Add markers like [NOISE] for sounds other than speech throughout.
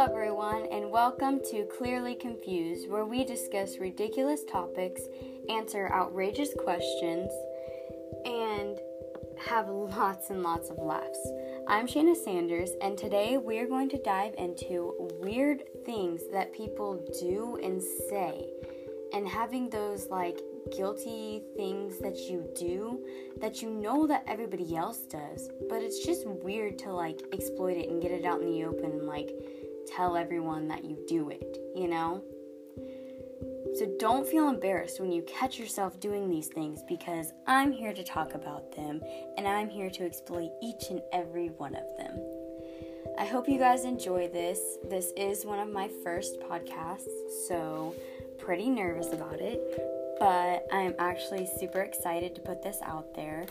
Hello, everyone, and welcome to Clearly Confused, where we discuss ridiculous topics, answer outrageous questions, and have lots and lots of laughs. I'm Shayna Sanders, and today we are going to dive into weird things that people do and say, and having those like guilty things that you do that you know that everybody else does, but it's just weird to like exploit it and get it out in the open like tell everyone that you do it, you know? So don't feel embarrassed when you catch yourself doing these things because I'm here to talk about them and I'm here to exploit each and every one of them. I hope you guys enjoy this. This is one of my first podcasts, so pretty nervous about it, but I'm actually super excited to put this out there.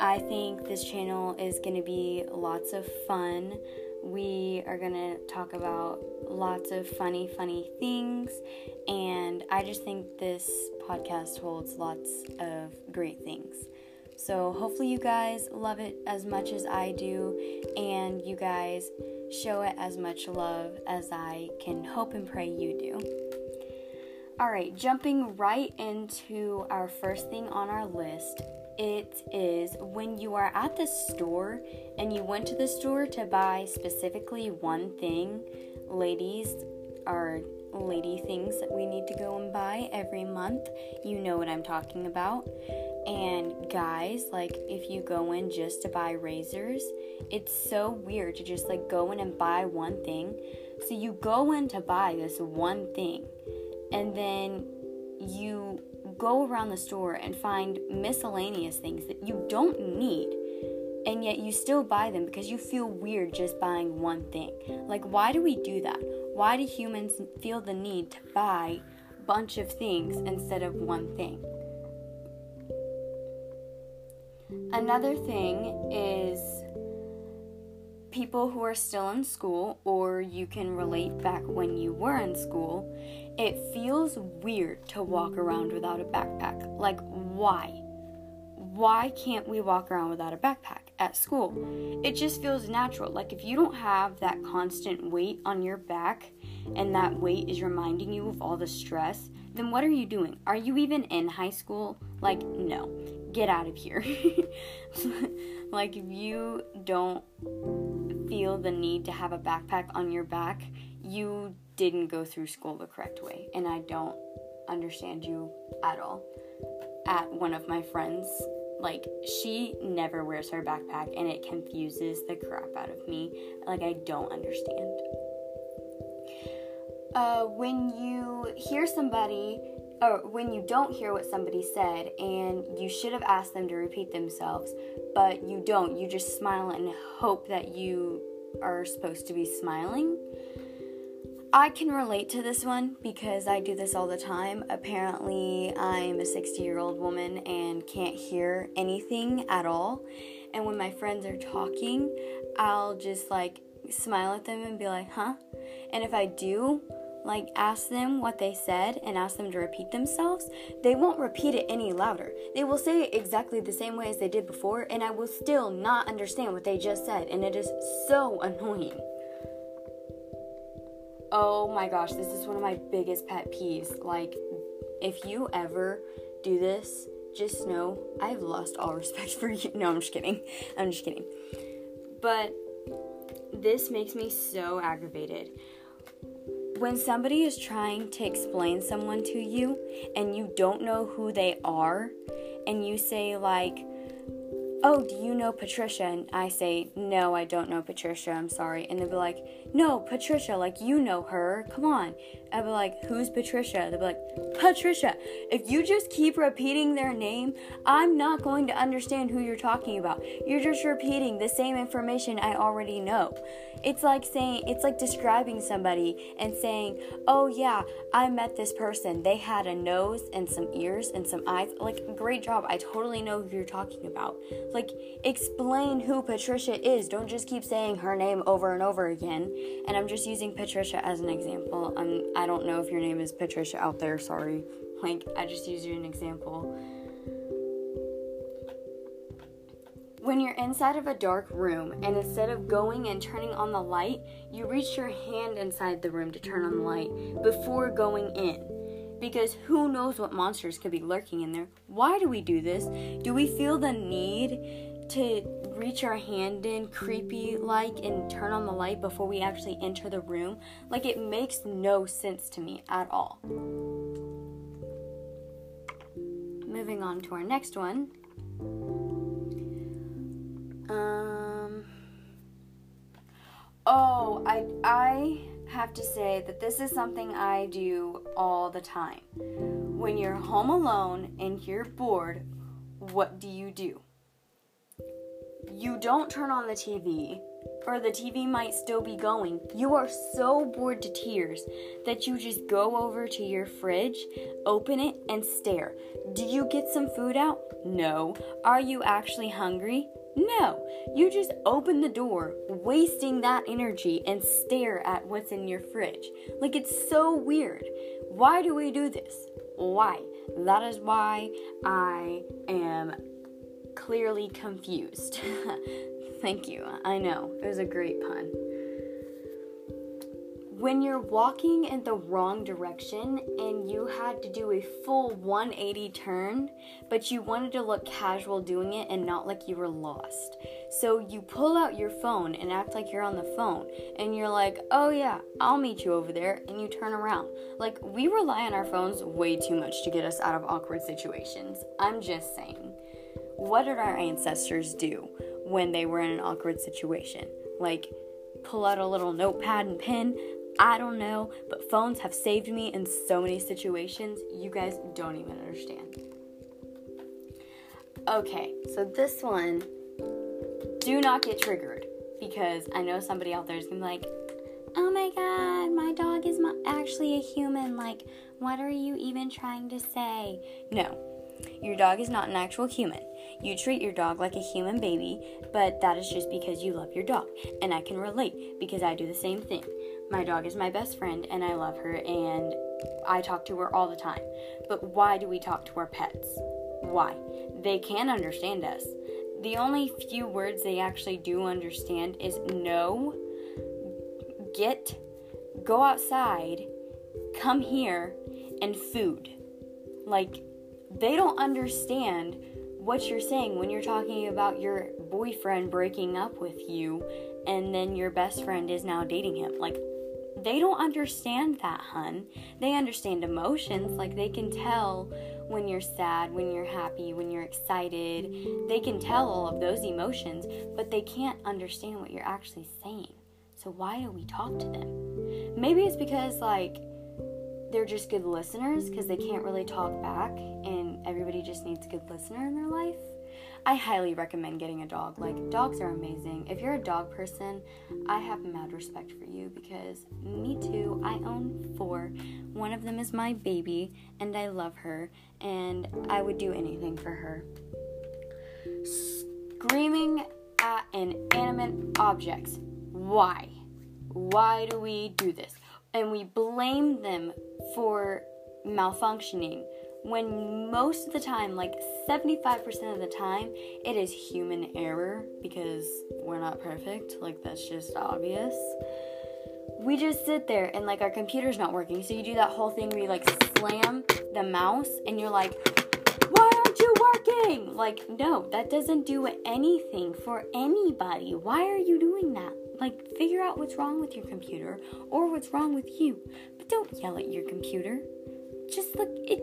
I think this channel is going to be lots of fun. We are going to talk about lots of funny, funny things, and I just think this podcast holds lots of great things. So, hopefully, you guys love it as much as I do, and you guys show it as much love as I can hope and pray you do. All right, jumping right into our first thing on our list. It is when you are at the store and you went to the store to buy specifically one thing. Ladies are lady things that we need to go and buy every month. You know what I'm talking about. And guys, like if you go in just to buy razors, it's so weird to just like go in and buy one thing. So you go in to buy this one thing and then you go around the store and find miscellaneous things that you don't need and yet you still buy them because you feel weird just buying one thing. Like why do we do that? Why do humans feel the need to buy a bunch of things instead of one thing? Another thing is people who are still in school, or you can relate back when you were in school, it feels weird to walk around without a backpack. Like, why? Why can't we walk around without a backpack at school? It just feels natural. Like, if you don't have that constant weight on your back and that weight is reminding you of all the stress, then what are you doing? Are you even in high school? Like, no, get out of here. [LAUGHS] like, if you don't feel the need to have a backpack on your back, you didn't go through school the correct way, and I don't understand you at all. At one of my friends, like, she never wears her backpack, and it confuses the crap out of me. Like, I don't understand. Uh, when you hear somebody, or when you don't hear what somebody said, and you should have asked them to repeat themselves, but you don't, you just smile and hope that you are supposed to be smiling I can relate to this one because I do this all the time. Apparently, I'm a 60 year old woman and can't hear anything at all. And when my friends are talking, I'll just like smile at them and be like, huh? And if I do, like ask them what they said and ask them to repeat themselves, they won't repeat it any louder. They will say it exactly the same way as they did before, and I will still not understand what they just said, and it is so [LAUGHS] annoying. Oh my gosh, this is one of my biggest pet peeves. Like, if you ever do this, just know I've lost all respect for you. [LAUGHS] No, I'm just kidding. I'm just kidding. But this makes me so aggravated. When somebody is trying to explain someone to you and you don't know who they are, and you say, like, oh, do you know Patricia? And I say, no, I don't know Patricia. I'm sorry. And they'll be like, no, Patricia, like you know her. Come on. I'll be like, who's Patricia? They'll be like, Patricia. If you just keep repeating their name, I'm not going to understand who you're talking about. You're just repeating the same information I already know. It's like saying, it's like describing somebody and saying, oh yeah, I met this person. They had a nose and some ears and some eyes. Like, great job. I totally know who you're talking about. Like, explain who Patricia is. Don't just keep saying her name over and over again. And I'm just using Patricia as an example. I'm, I don't know if your name is Patricia out there. Sorry. Like, I just used you an example When you're inside of a dark room and instead of going and turning on the light, you reach your hand inside the room to turn on the light before going in. Because who knows what monsters could be lurking in there? Why do we do this? Do we feel the need to reach our hand in creepy like and turn on the light before we actually enter the room? Like it makes no sense to me at all. Moving on to our next one. Um Oh, I I have to say that this is something I do all the time. When you're home alone and you're bored, what do you do? You don't turn on the TV, or the TV might still be going. You are so bored to tears that you just go over to your fridge, open it, and stare. Do you get some food out? No. Are you actually hungry? No, you just open the door, wasting that energy, and stare at what's in your fridge. Like it's so weird. Why do we do this? Why? That is why I am clearly confused. [LAUGHS] Thank you. I know. It was a great pun when you're walking in the wrong direction and you had to do a full 180 turn, but you wanted to look casual doing it and not like you were lost. So you pull out your phone and act like you're on the phone, and you're like, oh yeah, I'll meet you over there, and you turn around. Like, we rely on our phones way too much to get us out of awkward situations. I'm just saying. What did our ancestors do when they were in an awkward situation? Like, pull out a little notepad and pen, I don't know, but phones have saved me in so many situations you guys don't even understand. Okay, so this one, do not get triggered because I know somebody out there is gonna be like, oh my god, my dog is my, actually a human. Like, what are you even trying to say? No, your dog is not an actual human. You treat your dog like a human baby, but that is just because you love your dog. And I can relate because I do the same thing. My dog is my best friend and I love her and I talk to her all the time. But why do we talk to our pets? Why? They can understand us. The only few words they actually do understand is no, get, go outside, come here, and food. Like, they don't understand what you're saying when you're talking about your boyfriend breaking up with you and then your best friend is now dating him. Like, they don't understand that, hun. They understand emotions. Like they can tell when you're sad, when you're happy, when you're excited. They can tell all of those emotions, but they can't understand what you're actually saying. So why do we talk to them? Maybe it's because like they're just good listeners because they can't really talk back and everybody just needs a good listener in their life. I highly recommend getting a dog. Like, dogs are amazing. If you're a dog person, I have mad respect for you because me too. I own four. One of them is my baby, and I love her, and I would do anything for her. Screaming at inanimate objects. Why? Why do we do this? And we blame them for malfunctioning when most of the time, like 75% of the time, it is human error because we're not perfect. Like, that's just obvious. We just sit there and, like, our computer's not working. So you do that whole thing where you, like, slam the mouse and you're like, why aren't you working? Like, no, that doesn't do anything for anybody. Why are you doing that? Like, figure out what's wrong with your computer or what's wrong with you. But don't yell at your computer. Just look, it,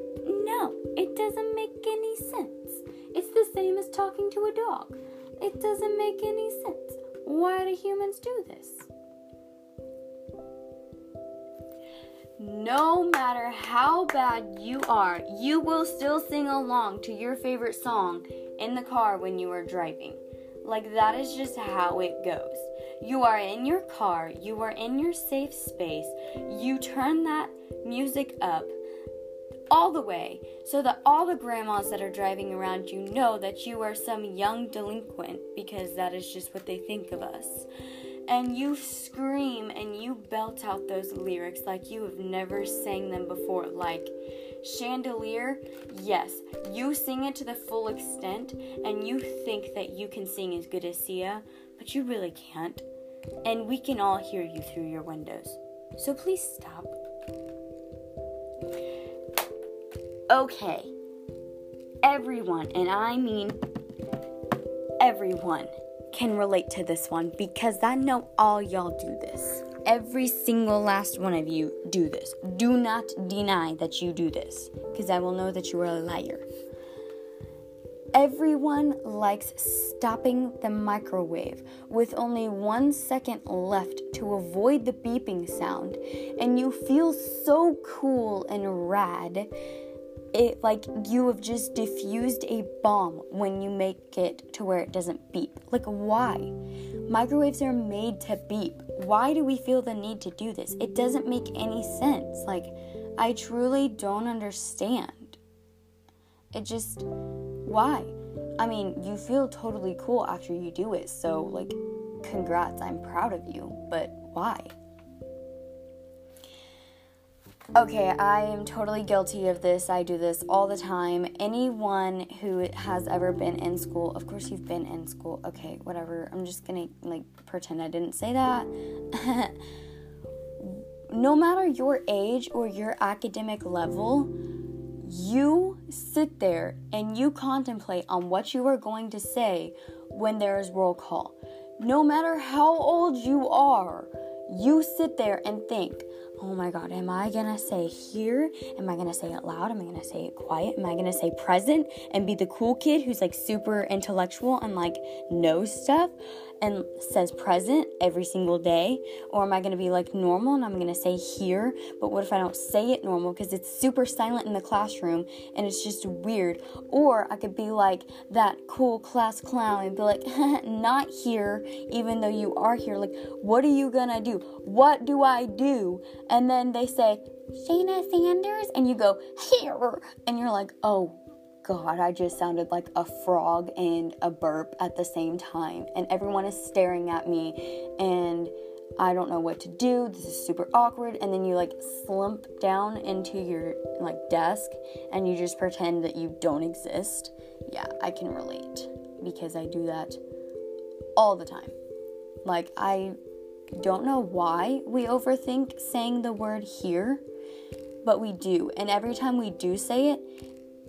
no, it doesn't make any sense. It's the same as talking to a dog. It doesn't make any sense. Why do humans do this? No matter how bad you are, you will still sing along to your favorite song in the car when you are driving. Like, that is just how it goes. You are in your car, you are in your safe space, you turn that music up all the way so that all the grandmas that are driving around you know that you are some young delinquent because that is just what they think of us. And you scream and you belt out those lyrics like you have never sang them before. Like, Chandelier, yes, you sing it to the full extent, and you think that you can sing as good as Sia, but you really can't. And we can all hear you through your windows. So please stop. Okay, everyone, and I mean everyone, can relate to this one because I know all y'all do this. Every single last one of you do this. Do not deny that you do this because I will know that you are a liar. Everyone likes stopping the microwave with only one second left to avoid the beeping sound, and you feel so cool and rad it like you have just diffused a bomb when you make it to where it doesn't beep. Like why? Microwaves are made to beep. Why do we feel the need to do this? It doesn't make any sense. Like I truly don't understand. It just why? I mean, you feel totally cool after you do it. So like congrats. I'm proud of you. But why? Okay, I am totally guilty of this. I do this all the time. Anyone who has ever been in school, of course you've been in school. Okay, whatever. I'm just to like pretend I didn't say that. [LAUGHS] no matter your age or your academic level, you sit there and you contemplate on what you are going to say when there is roll call. No matter how old you are, you sit there and think, oh my god, am I gonna say here? Am I gonna say it loud? Am I gonna say it quiet? Am I gonna say present and be the cool kid who's like super intellectual and like knows stuff? And says present every single day? Or am I going to be like normal and I'm going to say here? But what if I don't say it normal because it's super silent in the classroom and it's just weird? Or I could be like that cool class clown and be like, [LAUGHS] not here, even though you are here. Like, what are you going to do? What do I do? And then they say, Shayna Sanders, and you go, here. And you're like, oh, God, I just sounded like a frog and a burp at the same time. And everyone is staring at me, and I don't know what to do. This is super awkward. And then you like slump down into your like desk and you just pretend that you don't exist. Yeah, I can relate because I do that all the time. Like, I don't know why we overthink saying the word here, but we do. And every time we do say it,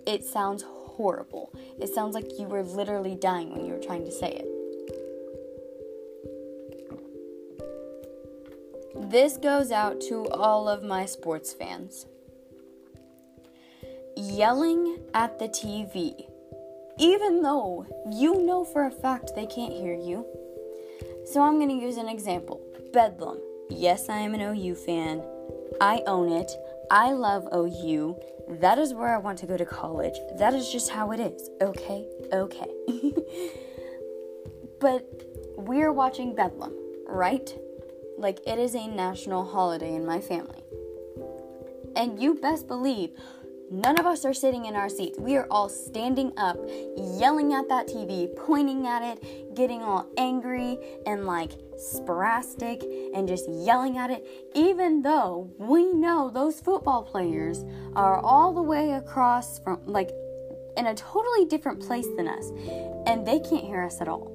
it sounds horrible. It sounds like you were literally dying when you were trying to say it. This goes out to all of my sports fans. Yelling at the TV, even though you know for a fact they can't hear you. So I'm going to use an example Bedlam. Yes, I am an OU fan. I own it. I love OU. That is where I want to go to college. That is just how it is. Okay? Okay. [LAUGHS] but we're watching Bedlam, right? Like it is a national holiday in my family. And you best believe None of us are sitting in our seats. We are all standing up, yelling at that TV, pointing at it, getting all angry and like spastic and just yelling at it, even though we know those football players are all the way across from like in a totally different place than us and they can't hear us at all.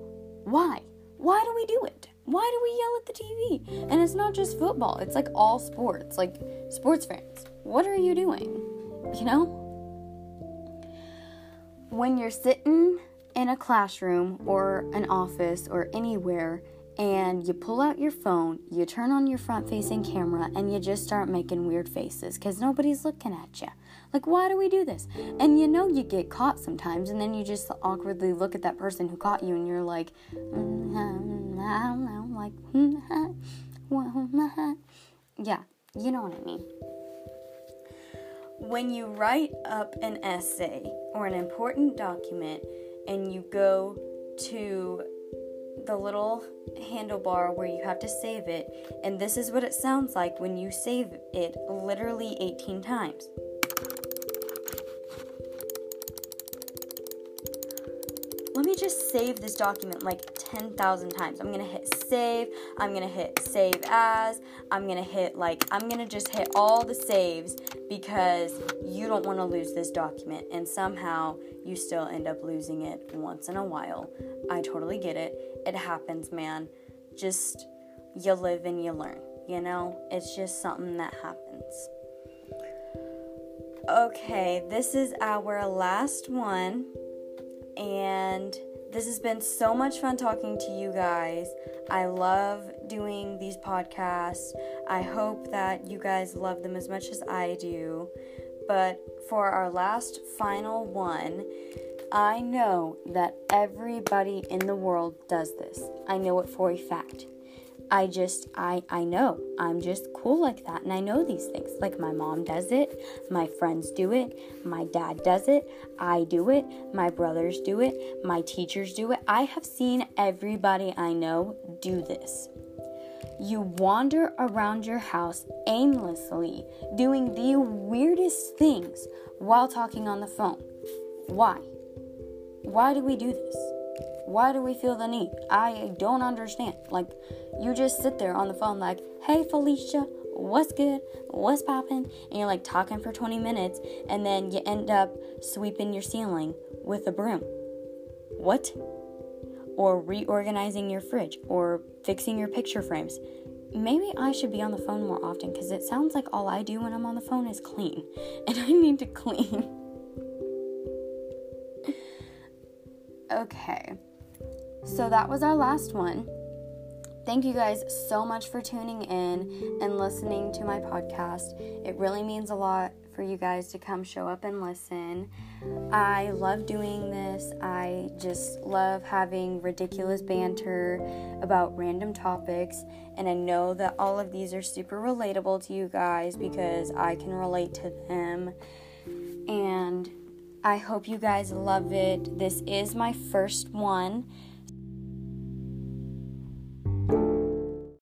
Why? Why do we do it? Why do we yell at the TV? And it's not just football, it's like all sports, like sports fans. What are you doing? You know? When you're sitting in a classroom or an office or anywhere and you pull out your phone, you turn on your front facing camera, and you just start making weird faces because nobody's looking at you. Like, why do we do this? And you know, you get caught sometimes, and then you just awkwardly look at that person who caught you, and you're like, mm-hmm, I don't know, like, [LAUGHS] yeah, you know what I mean when you write up an essay or an important document and you go to the little handlebar where you have to save it, and this is what it sounds like when you save it literally 18 times. Save this document like 10,000 times. I'm gonna hit save, I'm gonna hit save as, I'm gonna hit like, I'm gonna just hit all the saves because you don't wanna lose this document and somehow you still end up losing it once in a while. I totally get it. It happens, man. Just, you live and you learn, you know? It's just something that happens. Okay, this is our last one, and this has been so much fun talking to you guys. I love doing these podcasts. I hope that you guys love them as much as I do. But for our last final one, I know that everybody in the world does this. I know it for a fact. I just I I know. I'm just cool like that and I know these things. Like my mom does it, my friends do it, my dad does it, I do it, my brothers do it, my teachers do it. I have seen everybody I know do this. You wander around your house aimlessly, doing the weirdest things while talking on the phone. Why? Why do we do this? Why do we feel the need? I don't understand. Like, you just sit there on the phone, like, hey, Felicia, what's good? What's poppin'? And you're like talking for 20 minutes, and then you end up sweeping your ceiling with a broom. What? Or reorganizing your fridge, or fixing your picture frames. Maybe I should be on the phone more often because it sounds like all I do when I'm on the phone is clean, [LAUGHS] and I need to clean. [LAUGHS] okay. So that was our last one. Thank you guys so much for tuning in and listening to my podcast. It really means a lot for you guys to come show up and listen. I love doing this. I just love having ridiculous banter about random topics. And I know that all of these are super relatable to you guys because I can relate to them. And I hope you guys love it. This is my first one